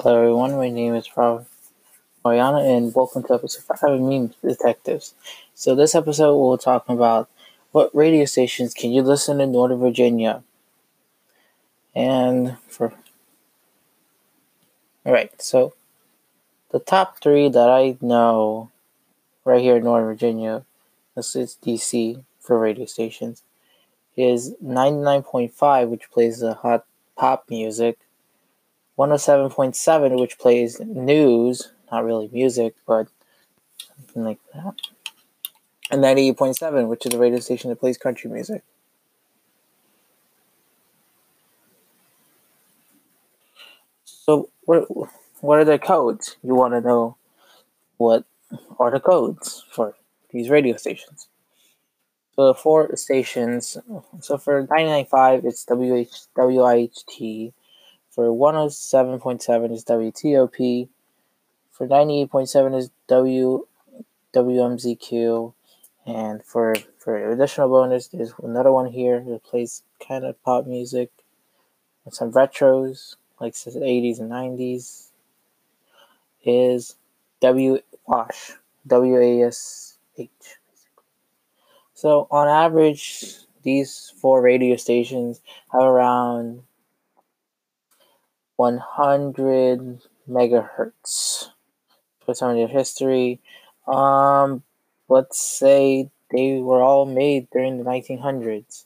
Hello everyone, my name is Rob Mariana and welcome to episode 5 of Meme Detectives. So this episode we'll talk about what radio stations can you listen in Northern Virginia? And for Alright, so the top three that I know right here in Northern Virginia, this is DC for radio stations, is 99.5 which plays the hot pop music 107.7, which plays news, not really music, but something like that. And 98.7, which is a radio station that plays country music. So, what, what are the codes? You want to know what are the codes for these radio stations. So, the four stations, so for 99.5, it's WH, WIHT. For 107.7 is WTOP. For 98.7 is W WMZQ. And for, for additional bonus, there's another one here that plays kind of pop music and some retros, like the 80s and 90s, is W Wash, W A S H. So on average, these four radio stations have around 100 megahertz. Some of their history, um, let's say they were all made during the 1900s.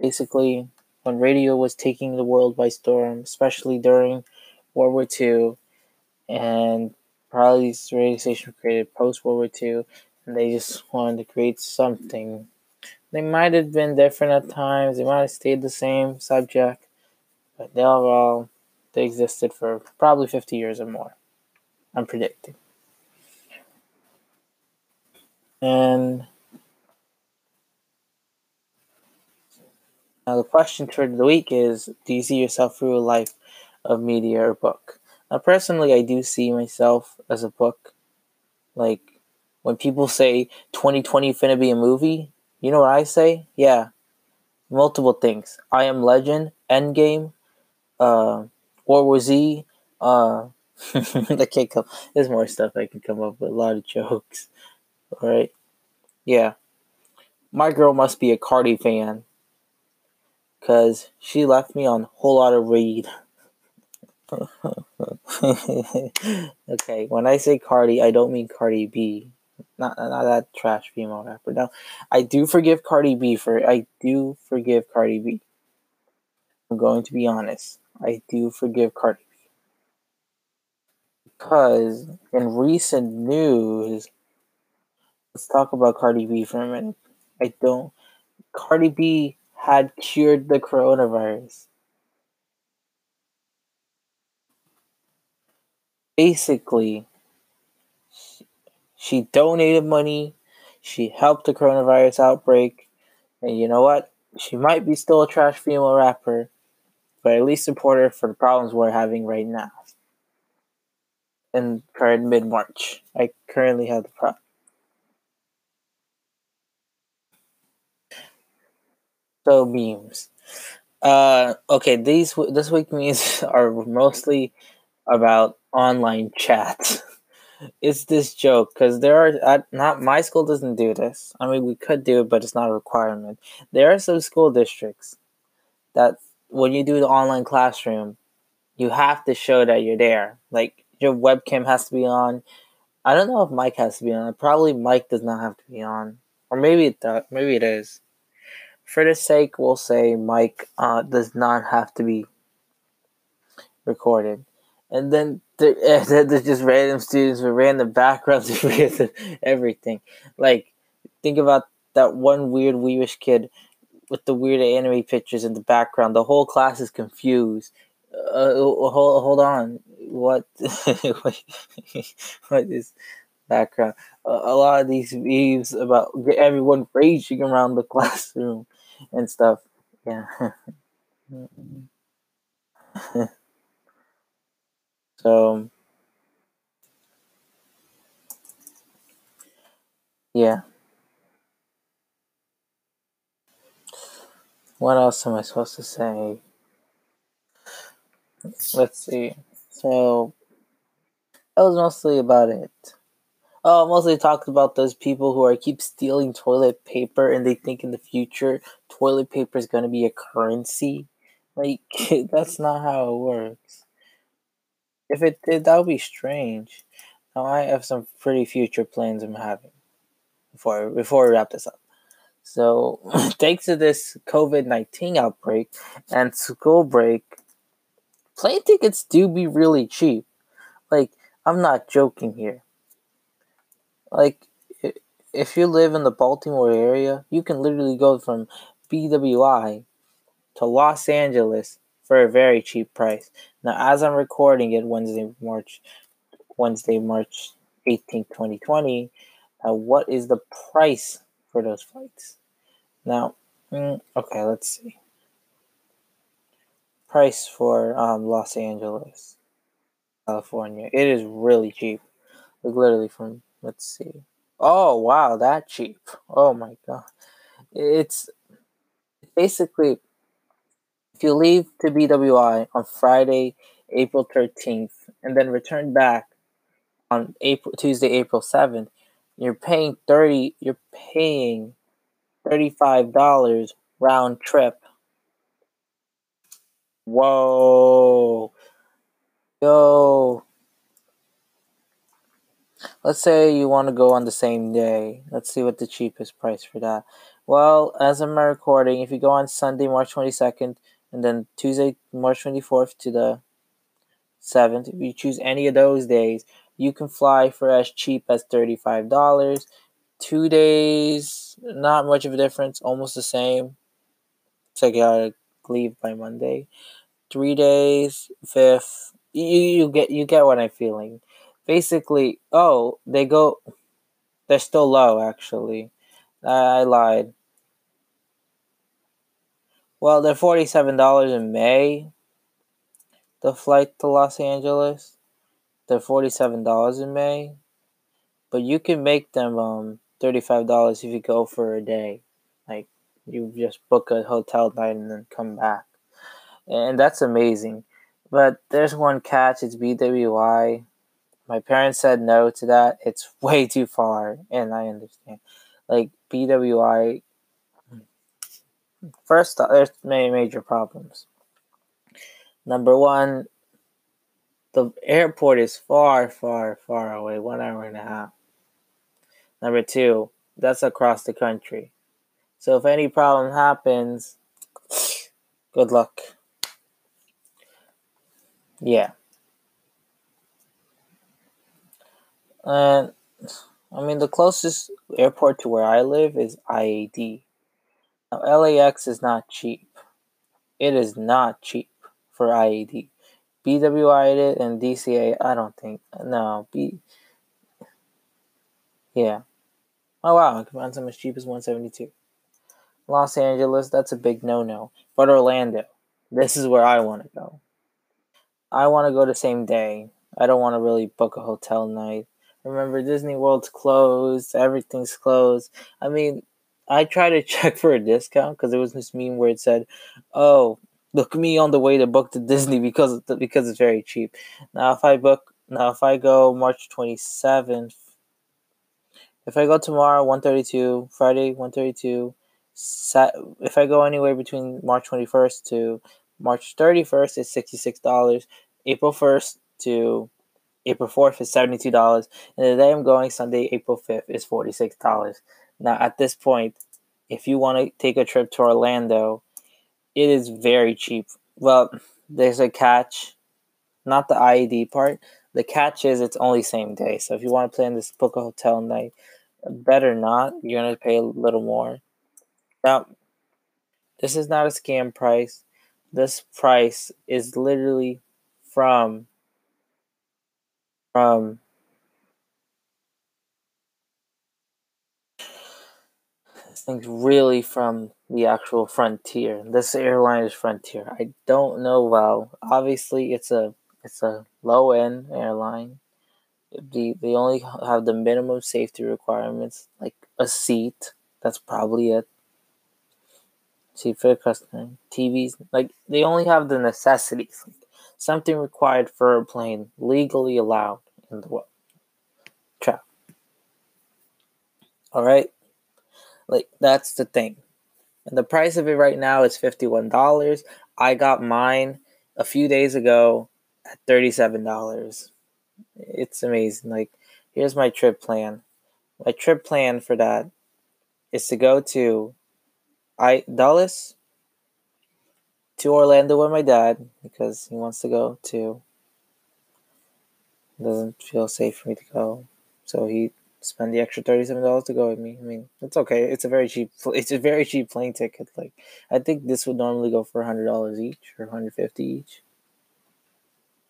Basically, when radio was taking the world by storm, especially during World War II, and probably these radio stations created post World War II, and they just wanted to create something. They might have been different at times, they might have stayed the same subject, but they are all they existed for probably 50 years or more. I'm predicting. And now the question for the week is Do you see yourself through a life of media or book? Now, personally, I do see myself as a book. Like, when people say 2020 finna be a movie, you know what I say? Yeah, multiple things. I Am Legend, Endgame, uh, World War Z. Uh, I can't come. There's more stuff I can come up with. A lot of jokes. All right. Yeah. My girl must be a Cardi fan. Because she left me on a whole lot of read. okay, when I say Cardi, I don't mean Cardi B. Not, not that trash female rapper. No, I do forgive Cardi B for. I do forgive Cardi B. I'm going to be honest. I do forgive Cardi B. Because in recent news, let's talk about Cardi B for a minute. I don't. Cardi B had cured the coronavirus. Basically, she donated money, she helped the coronavirus outbreak, and you know what? She might be still a trash female rapper, but at least support her for the problems we're having right now. In current mid March, I currently have the problem. So memes. Uh, okay, these this week memes are mostly about online chat. it's this joke because there are not my school doesn't do this. I mean, we could do it, but it's not a requirement. There are some school districts that when you do the online classroom, you have to show that you're there. Like your webcam has to be on. I don't know if mic has to be on. Probably mic does not have to be on, or maybe it does. Maybe it is. For the sake, we'll say mic uh, does not have to be recorded. And then there, there's just random students with random backgrounds and everything. Like, think about that one weird weeish kid with the weird anime pictures in the background. The whole class is confused. Uh, hold, hold on. What? what is background? a lot of these memes about everyone raging around the classroom and stuff. Yeah. so. Yeah. What else am I supposed to say? Let's see. So that was mostly about it. Oh, mostly talked about those people who are keep stealing toilet paper and they think in the future toilet paper is gonna be a currency. Like that's not how it works. If it did, that would be strange. Now I have some pretty future plans I'm having before before we wrap this up. So thanks to this COVID nineteen outbreak and school break, plane tickets do be really cheap. Like I'm not joking here. Like if you live in the Baltimore area, you can literally go from BWI to Los Angeles for a very cheap price. Now, as I'm recording it, Wednesday, March, Wednesday, March 18, 2020. Now, what is the price for those flights? Now, mm, okay, let's see. Price for um, Los Angeles, California. It is really cheap. Like literally from let's see. Oh wow, that cheap. Oh my god. It's basically if you leave to BWI on Friday, April 13th, and then return back on April Tuesday, April 7th, you're paying 30 you're paying $35 round trip. Whoa. Yo. Let's say you want to go on the same day. Let's see what the cheapest price for that. Well, as I'm recording, if you go on Sunday, March 22nd, and then Tuesday, March 24th to the 7th, if you choose any of those days, you can fly for as cheap as $35. Two days, not much of a difference, almost the same. So you gotta leave by Monday. Three days, fifth. You, you get you get what I'm feeling. Basically, oh, they go. They're still low, actually. I, I lied. Well, they're forty-seven dollars in May. The flight to Los Angeles, they're forty-seven dollars in May, but you can make them um thirty-five dollars if you go for a day. Like you just book a hotel night and then come back, and that's amazing. But there's one catch. It's BWI. My parents said no to that. It's way too far, and I understand. Like BWI First, there's many major problems. Number one, the airport is far, far, far away, one hour and a half. Number two, that's across the country. So if any problem happens, good luck. Yeah. And I mean, the closest airport to where I live is IAD. Now, LAX is not cheap. It is not cheap for IAD. BWI and DCA, I don't think. No, B. Yeah. Oh wow, I can find some as cheap as 172. Los Angeles, that's a big no-no. But Orlando, this is where I want to go. I want to go the same day. I don't want to really book a hotel night. Remember, Disney World's closed. Everything's closed. I mean, I tried to check for a discount because there was this meme where it said, "Oh, look me on the way to book to mm-hmm. Disney because because it's very cheap." Now, if I book now, if I go March twenty seventh, if I go tomorrow one thirty two, Friday one thirty two, Sat if I go anywhere between March twenty first to March thirty first, it's sixty six dollars. April first to April 4th is $72. And the day I'm going, Sunday, April 5th, is $46. Now, at this point, if you want to take a trip to Orlando, it is very cheap. Well, there's a catch, not the IED part. The catch is it's only same day. So if you want to plan this book a hotel night, better not. You're gonna pay a little more. Now, this is not a scam price. This price is literally from from thing's really from the actual Frontier. This airline is Frontier. I don't know well. Obviously, it's a it's a low end airline. The they only have the minimum safety requirements, like a seat. That's probably it. Seat for the customer, TVs. Like they only have the necessities, like something required for a plane, legally allowed, in the world. Trap. All right, like that's the thing. And the price of it right now is $51. I got mine a few days ago at $37. It's amazing. Like, here's my trip plan. My trip plan for that is to go to I Dulles to Orlando with my dad because he wants to go too. Doesn't feel safe for me to go. So he spend the extra thirty seven dollars to go with me. I mean, it's okay. It's a very cheap. It's a very cheap plane ticket. Like, I think this would normally go for hundred dollars each or hundred fifty each.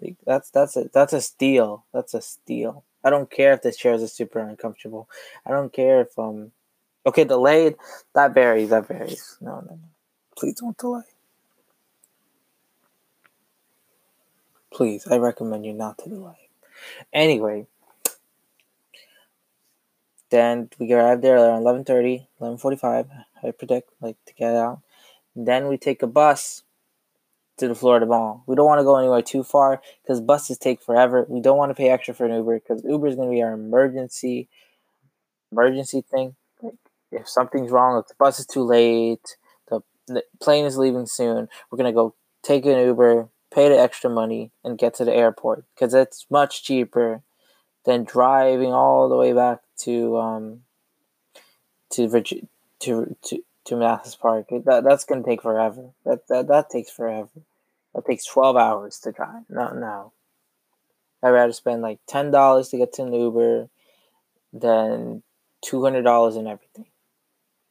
Like that's that's a that's a steal. That's a steal. I don't care if the chairs are super uncomfortable. I don't care if um, okay, delayed. That varies. That varies. No, no, no. Please don't delay. Please, I recommend you not to delay. Anyway, then we arrive there around 11.30, 11.45, I predict, like, to get out. Then we take a bus to the Florida Mall. We don't want to go anywhere too far because buses take forever. We don't want to pay extra for an Uber because Uber is going to be our emergency emergency thing. Like, if something's wrong, if the bus is too late, the, the plane is leaving soon, we're going to go take an Uber, pay the extra money, and get to the airport because it's much cheaper than driving all the way back to um to Virginia to to to Manassas Park. That that's gonna take forever. That that that takes forever. That takes twelve hours to drive. No, no. I'd rather spend like ten dollars to get to an Uber than two hundred dollars in everything.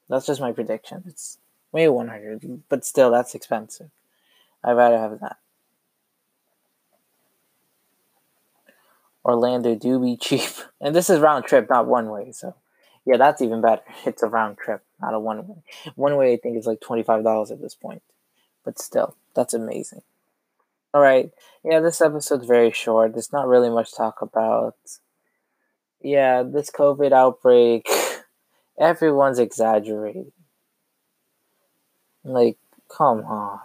That's just my prediction. It's maybe one hundred, but still, that's expensive. I'd rather have that. Orlando do be cheap. And this is round trip, not one way. So, yeah, that's even better. It's a round trip, not a one way. One way, I think, is like $25 at this point. But still, that's amazing. All right. Yeah, this episode's very short. There's not really much talk about. Yeah, this COVID outbreak, everyone's exaggerating. Like, come on.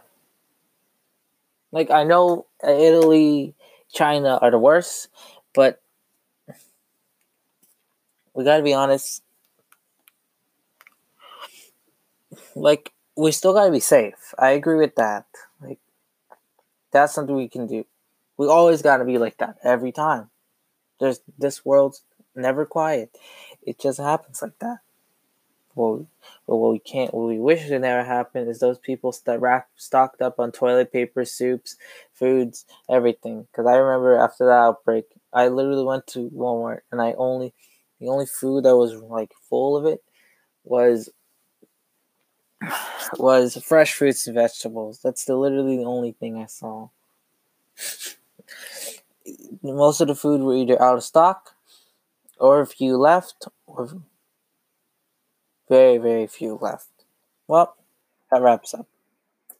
Like, I know Italy, China are the worst, but we got to be honest. Like, we still got to be safe. I agree with that. Like, that's something we can do. We always got to be like that every time. There's this world's never quiet. It just happens like that. Well, but what we can't, what we wish would never happen is those people that rack, stocked up on toilet paper, soups, foods, everything. Because I remember after that outbreak, I literally went to Walmart and I only the only food that was like full of it was was fresh fruits and vegetables. That's the literally the only thing I saw. Most of the food were either out of stock, or if you left, or very very few left. Well, that wraps up.